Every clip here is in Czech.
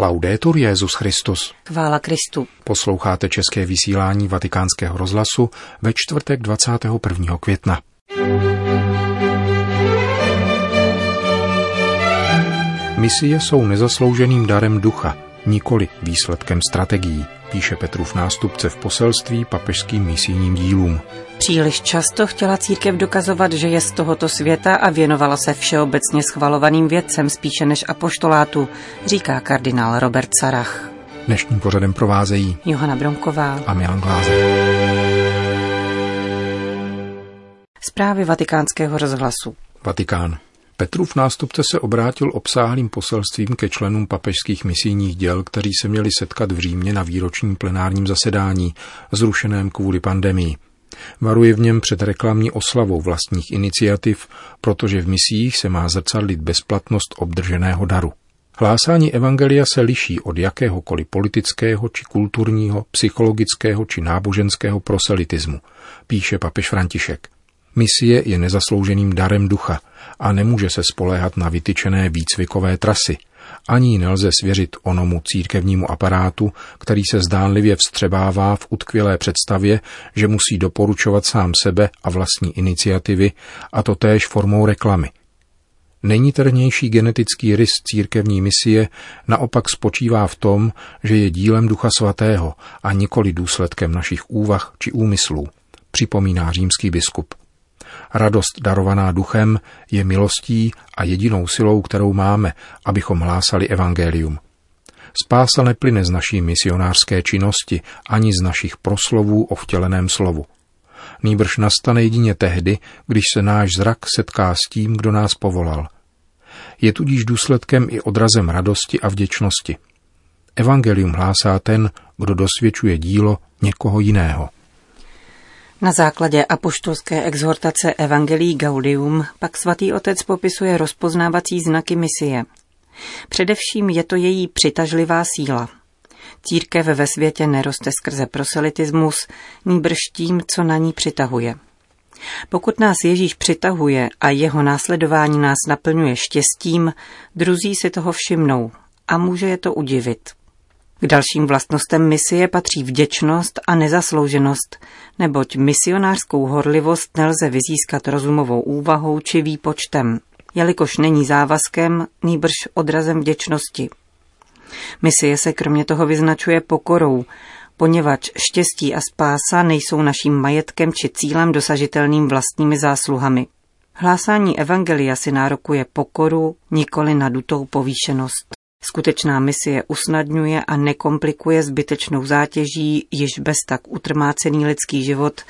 Laudetur Jezus Christus. Chvála Kristu. Posloucháte české vysílání Vatikánského rozhlasu ve čtvrtek 21. května. Misie jsou nezaslouženým darem ducha, nikoli výsledkem strategií, píše Petrův nástupce v poselství papežským misijním dílům. Příliš často chtěla církev dokazovat, že je z tohoto světa a věnovala se všeobecně schvalovaným věcem spíše než apoštolátu, říká kardinál Robert Sarach. Dnešním pořadem provázejí Johana Bronková a Milan Gláze. Zprávy vatikánského rozhlasu. Vatikán. Petrův nástupce se obrátil obsáhlým poselstvím ke členům papežských misijních děl, kteří se měli setkat v Římě na výročním plenárním zasedání, zrušeném kvůli pandemii. Varuje v něm před reklamní oslavou vlastních iniciativ, protože v misiích se má zrcadlit bezplatnost obdrženého daru. Hlásání evangelia se liší od jakéhokoliv politického či kulturního, psychologického či náboženského proselitismu, píše papež František. Misie je nezaslouženým darem ducha a nemůže se spoléhat na vytyčené výcvikové trasy. Ani nelze svěřit onomu církevnímu aparátu, který se zdánlivě vstřebává v utkvělé představě, že musí doporučovat sám sebe a vlastní iniciativy, a to též formou reklamy. Nejniternější genetický rys církevní misie naopak spočívá v tom, že je dílem Ducha Svatého a nikoli důsledkem našich úvah či úmyslů, připomíná římský biskup. Radost darovaná duchem je milostí a jedinou silou, kterou máme, abychom hlásali evangelium. Spása neplyne z naší misionářské činnosti ani z našich proslovů o vtěleném slovu. Nýbrž nastane jedině tehdy, když se náš zrak setká s tím, kdo nás povolal. Je tudíž důsledkem i odrazem radosti a vděčnosti. Evangelium hlásá ten, kdo dosvědčuje dílo někoho jiného. Na základě apoštolské exhortace Evangelii Gaudium pak svatý otec popisuje rozpoznávací znaky misie. Především je to její přitažlivá síla. Církev ve světě neroste skrze proselitismus, nýbrž tím, co na ní přitahuje. Pokud nás Ježíš přitahuje a jeho následování nás naplňuje štěstím, druzí si toho všimnou a může je to udivit. K dalším vlastnostem misie patří vděčnost a nezaslouženost, neboť misionářskou horlivost nelze vyzískat rozumovou úvahou či výpočtem, jelikož není závazkem, nýbrž odrazem vděčnosti. Misie se kromě toho vyznačuje pokorou, poněvadž štěstí a spása nejsou naším majetkem či cílem dosažitelným vlastními zásluhami. Hlásání evangelia si nárokuje pokoru, nikoli nadutou povýšenost. Skutečná misie usnadňuje a nekomplikuje zbytečnou zátěží již bez tak utrmácený lidský život,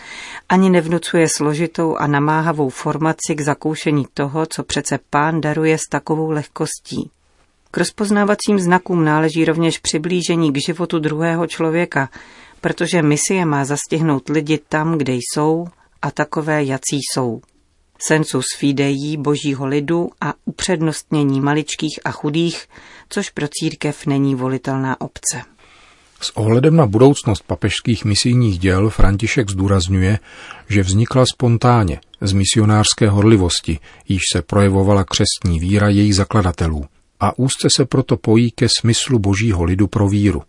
ani nevnucuje složitou a namáhavou formaci k zakoušení toho, co přece pán daruje s takovou lehkostí. K rozpoznávacím znakům náleží rovněž přiblížení k životu druhého člověka, protože misie má zastihnout lidi tam, kde jsou a takové, jací jsou sensus fidei božího lidu a upřednostnění maličkých a chudých, což pro církev není volitelná obce. S ohledem na budoucnost papežských misijních děl František zdůrazňuje, že vznikla spontánně z misionářské horlivosti, již se projevovala křestní víra jejich zakladatelů a úzce se proto pojí ke smyslu božího lidu pro víru.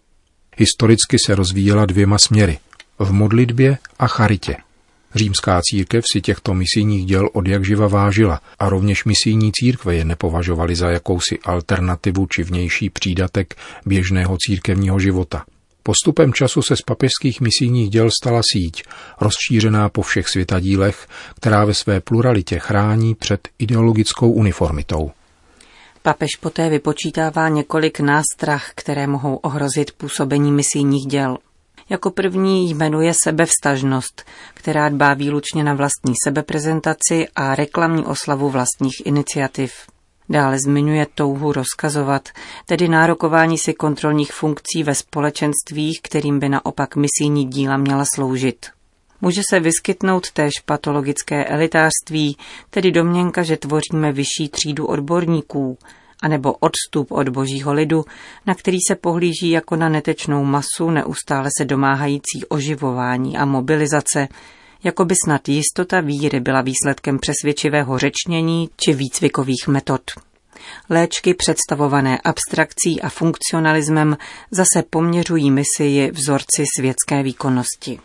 Historicky se rozvíjela dvěma směry, v modlitbě a charitě – Římská církev si těchto misijních děl od jak živa vážila a rovněž misijní církve je nepovažovali za jakousi alternativu či vnější přídatek běžného církevního života. Postupem času se z papežských misijních děl stala síť, rozšířená po všech světadílech, která ve své pluralitě chrání před ideologickou uniformitou. Papež poté vypočítává několik nástrah, které mohou ohrozit působení misijních děl. Jako první jmenuje sebevstažnost, která dbá výlučně na vlastní sebeprezentaci a reklamní oslavu vlastních iniciativ. Dále zmiňuje touhu rozkazovat, tedy nárokování si kontrolních funkcí ve společenstvích, kterým by naopak misijní díla měla sloužit. Může se vyskytnout též patologické elitářství, tedy domněnka, že tvoříme vyšší třídu odborníků, anebo odstup od božího lidu, na který se pohlíží jako na netečnou masu neustále se domáhající oživování a mobilizace, jako by snad jistota víry byla výsledkem přesvědčivého řečnění či výcvikových metod. Léčky představované abstrakcí a funkcionalismem zase poměřují misii vzorci světské výkonnosti.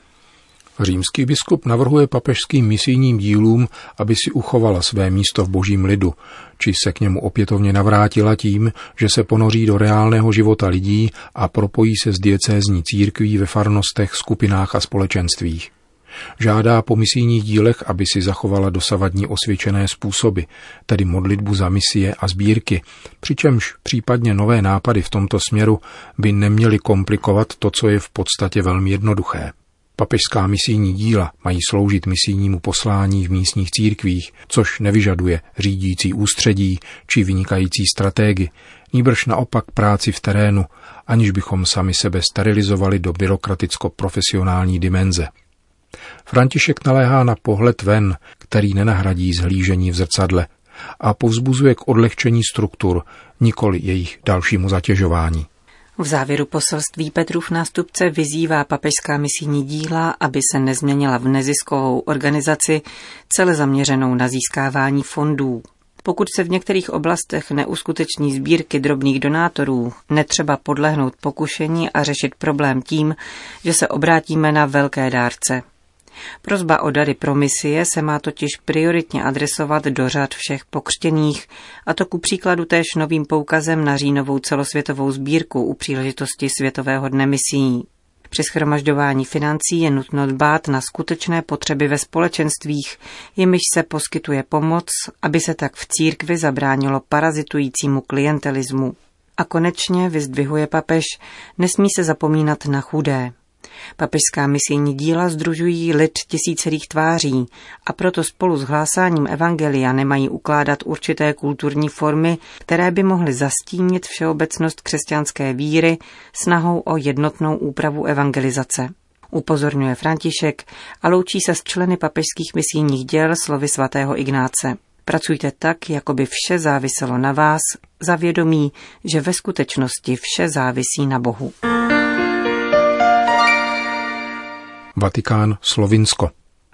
Římský biskup navrhuje papežským misijním dílům, aby si uchovala své místo v božím lidu, či se k němu opětovně navrátila tím, že se ponoří do reálného života lidí a propojí se s diecézní církví ve farnostech, skupinách a společenstvích. Žádá po misijních dílech, aby si zachovala dosavadní osvědčené způsoby, tedy modlitbu za misie a sbírky, přičemž případně nové nápady v tomto směru by neměly komplikovat to, co je v podstatě velmi jednoduché. Papežská misijní díla mají sloužit misijnímu poslání v místních církvích, což nevyžaduje řídící ústředí či vynikající stratégy, níbrž naopak práci v terénu, aniž bychom sami sebe sterilizovali do byrokraticko-profesionální dimenze. František naléhá na pohled ven, který nenahradí zhlížení v zrcadle a povzbuzuje k odlehčení struktur, nikoli jejich dalšímu zatěžování. V závěru poselství Petrův nástupce vyzývá papežská misijní díla, aby se nezměnila v neziskovou organizaci, celé zaměřenou na získávání fondů. Pokud se v některých oblastech neuskuteční sbírky drobných donátorů, netřeba podlehnout pokušení a řešit problém tím, že se obrátíme na velké dárce. Prozba o dary pro misie se má totiž prioritně adresovat do řad všech pokřtěných, a to ku příkladu též novým poukazem na říjnovou celosvětovou sbírku u příležitosti Světového dne misí. Při schromažďování financí je nutno dbát na skutečné potřeby ve společenstvích, jimiž se poskytuje pomoc, aby se tak v církvi zabránilo parazitujícímu klientelismu. A konečně, vyzdvihuje papež, nesmí se zapomínat na chudé. Papežská misijní díla združují lid tisícerých tváří a proto spolu s hlásáním evangelia nemají ukládat určité kulturní formy, které by mohly zastínit všeobecnost křesťanské víry snahou o jednotnou úpravu evangelizace. Upozorňuje František a loučí se s členy papežských misijních děl slovy svatého Ignáce. Pracujte tak, jako by vše záviselo na vás, za vědomí, že ve skutečnosti vše závisí na Bohu. Vatikán Slovinsko.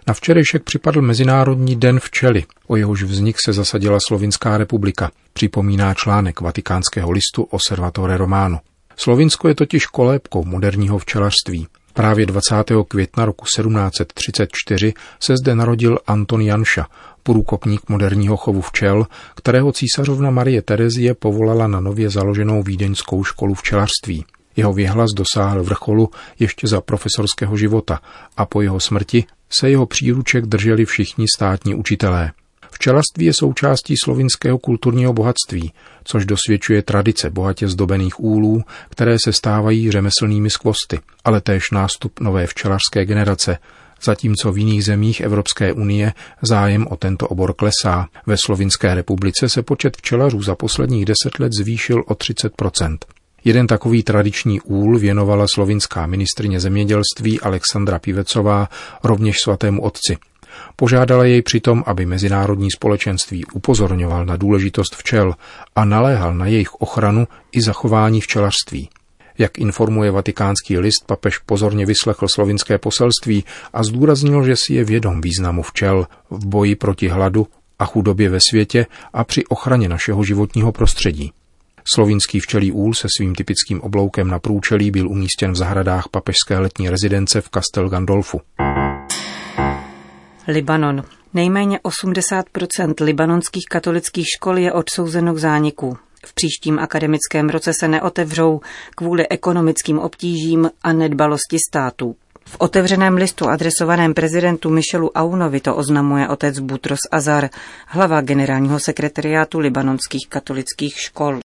Na včerejšek připadl Mezinárodní den včely, o jehož vznik se zasadila Slovinská republika, připomíná článek vatikánského listu Osservatore Romano. Slovinsko je totiž kolébkou moderního včelařství. Právě 20. května roku 1734 se zde narodil Anton Janša, průkopník moderního chovu včel, kterého císařovna Marie Terezie povolala na nově založenou vídeňskou školu včelařství. Jeho věhlas dosáhl vrcholu ještě za profesorského života a po jeho smrti se jeho příruček drželi všichni státní učitelé. Včelařství je součástí slovinského kulturního bohatství, což dosvědčuje tradice bohatě zdobených úlů, které se stávají řemeslnými skvosty, ale též nástup nové včelařské generace, zatímco v jiných zemích Evropské unie zájem o tento obor klesá. Ve Slovinské republice se počet včelařů za posledních deset let zvýšil o 30 Jeden takový tradiční úl věnovala slovinská ministrině zemědělství Alexandra Pivecová rovněž svatému otci. Požádala jej přitom, aby mezinárodní společenství upozorňoval na důležitost včel a naléhal na jejich ochranu i zachování včelařství. Jak informuje vatikánský list, papež pozorně vyslechl slovinské poselství a zdůraznil, že si je vědom významu včel v boji proti hladu a chudobě ve světě a při ochraně našeho životního prostředí. Slovinský včelí úl se svým typickým obloukem na průčelí byl umístěn v zahradách papežské letní rezidence v Castel Gandolfu. Libanon. Nejméně 80% libanonských katolických škol je odsouzeno k zániku. V příštím akademickém roce se neotevřou kvůli ekonomickým obtížím a nedbalosti státu. V otevřeném listu adresovaném prezidentu Michelu Aunovi to oznamuje otec Butros Azar, hlava generálního sekretariátu libanonských katolických škol.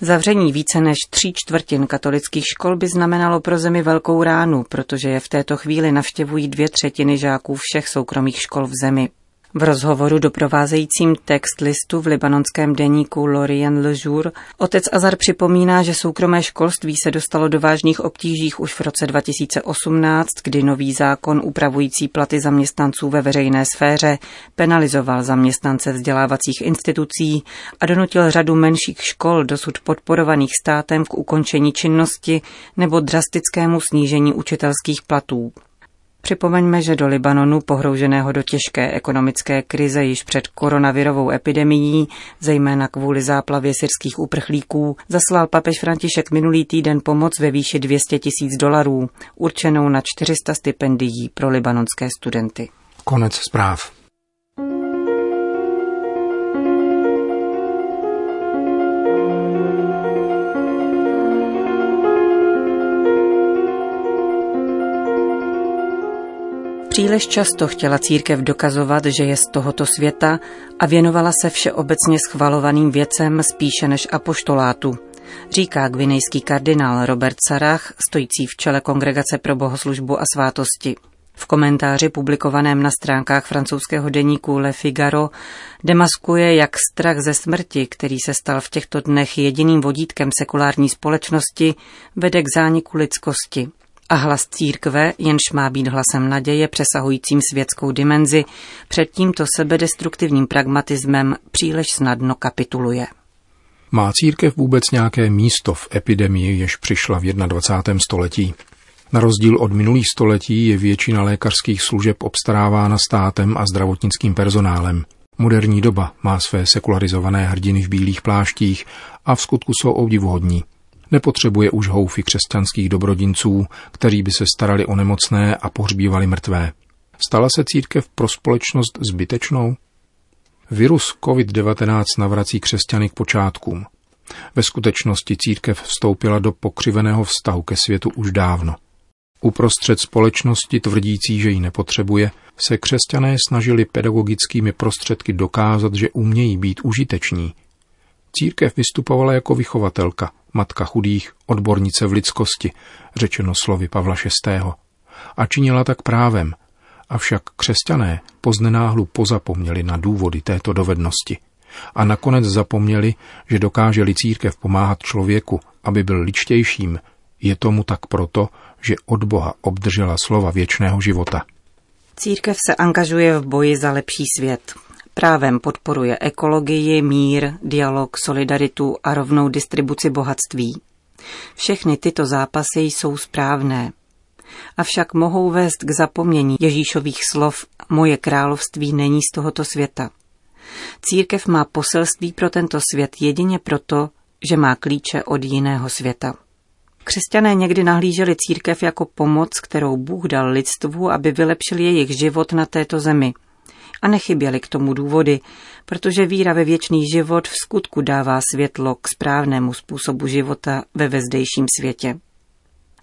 Zavření více než tří čtvrtin katolických škol by znamenalo pro zemi velkou ránu, protože je v této chvíli navštěvují dvě třetiny žáků všech soukromých škol v zemi. V rozhovoru doprovázejícím text listu v libanonském deníku Lorient Le Jour otec Azar připomíná, že soukromé školství se dostalo do vážných obtížích už v roce 2018, kdy nový zákon upravující platy zaměstnanců ve veřejné sféře penalizoval zaměstnance vzdělávacích institucí a donutil řadu menších škol dosud podporovaných státem k ukončení činnosti nebo drastickému snížení učitelských platů. Připomeňme, že do Libanonu, pohrouženého do těžké ekonomické krize již před koronavirovou epidemií, zejména kvůli záplavě syrských uprchlíků, zaslal papež František minulý týden pomoc ve výši 200 tisíc dolarů, určenou na 400 stipendií pro libanonské studenty. Konec zpráv. Příliš často chtěla církev dokazovat, že je z tohoto světa a věnovala se všeobecně schvalovaným věcem spíše než apoštolátu, říká gvinejský kardinál Robert Sarach, stojící v čele Kongregace pro bohoslužbu a svátosti. V komentáři publikovaném na stránkách francouzského deníku Le Figaro demaskuje, jak strach ze smrti, který se stal v těchto dnech jediným vodítkem sekulární společnosti, vede k zániku lidskosti a hlas církve, jenž má být hlasem naděje přesahujícím světskou dimenzi, před tímto sebedestruktivním pragmatismem příliš snadno kapituluje. Má církev vůbec nějaké místo v epidemii, jež přišla v 21. století? Na rozdíl od minulých století je většina lékařských služeb obstarávána státem a zdravotnickým personálem. Moderní doba má své sekularizované hrdiny v bílých pláštích a v skutku jsou obdivuhodní. Nepotřebuje už houfy křesťanských dobrodinců, kteří by se starali o nemocné a pohřbívali mrtvé. Stala se církev pro společnost zbytečnou? Virus COVID-19 navrací křesťany k počátkům. Ve skutečnosti církev vstoupila do pokřiveného vztahu ke světu už dávno. Uprostřed společnosti tvrdící, že ji nepotřebuje, se křesťané snažili pedagogickými prostředky dokázat, že umějí být užiteční. Církev vystupovala jako vychovatelka, matka chudých, odbornice v lidskosti, řečeno slovy Pavla VI. A činila tak právem, avšak křesťané poznenáhlu pozapomněli na důvody této dovednosti. A nakonec zapomněli, že dokáže-li církev pomáhat člověku, aby byl ličtějším, je tomu tak proto, že od Boha obdržela slova věčného života. Církev se angažuje v boji za lepší svět. Právem podporuje ekologii, mír, dialog, solidaritu a rovnou distribuci bohatství. Všechny tyto zápasy jsou správné. Avšak mohou vést k zapomnění Ježíšových slov Moje království není z tohoto světa. Církev má poselství pro tento svět jedině proto, že má klíče od jiného světa. Křesťané někdy nahlíželi církev jako pomoc, kterou Bůh dal lidstvu, aby vylepšil jejich život na této zemi – a nechyběly k tomu důvody, protože víra ve věčný život v skutku dává světlo k správnému způsobu života ve vezdejším světě.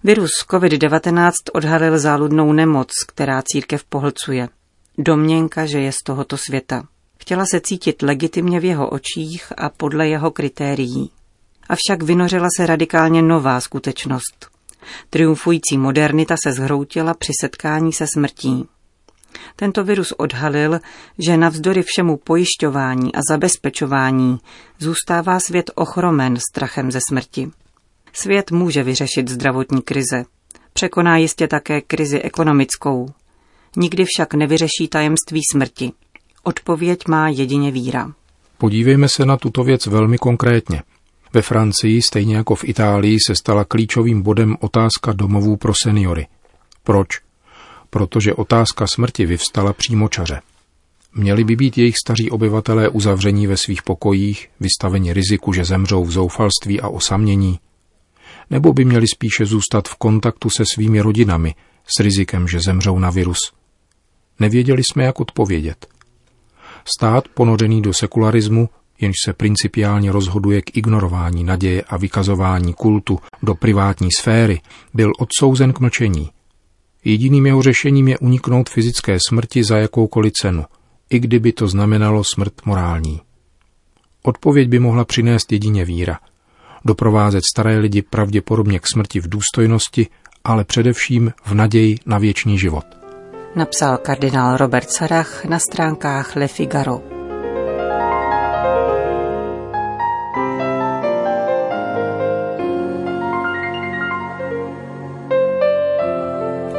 Virus COVID-19 odhalil záludnou nemoc, která církev pohlcuje. Domněnka, že je z tohoto světa. Chtěla se cítit legitimně v jeho očích a podle jeho kritérií. Avšak vynořila se radikálně nová skutečnost. Triumfující modernita se zhroutila při setkání se smrtí. Tento virus odhalil, že navzdory všemu pojišťování a zabezpečování zůstává svět ochromen strachem ze smrti. Svět může vyřešit zdravotní krize. Překoná jistě také krizi ekonomickou. Nikdy však nevyřeší tajemství smrti. Odpověď má jedině víra. Podívejme se na tuto věc velmi konkrétně. Ve Francii, stejně jako v Itálii, se stala klíčovým bodem otázka domovů pro seniory. Proč? Protože otázka smrti vyvstala přímo čaře. Měli by být jejich staří obyvatelé uzavření ve svých pokojích, vystaveni riziku, že zemřou v zoufalství a osamění, nebo by měli spíše zůstat v kontaktu se svými rodinami s rizikem, že zemřou na virus. Nevěděli jsme, jak odpovědět. Stát ponořený do sekularismu, jenž se principiálně rozhoduje k ignorování naděje a vykazování kultu do privátní sféry, byl odsouzen k mlčení – Jediným jeho řešením je uniknout fyzické smrti za jakoukoliv cenu, i kdyby to znamenalo smrt morální. Odpověď by mohla přinést jedině víra. Doprovázet staré lidi pravděpodobně k smrti v důstojnosti, ale především v naději na věčný život. Napsal kardinál Robert Sarach na stránkách Le Figaro.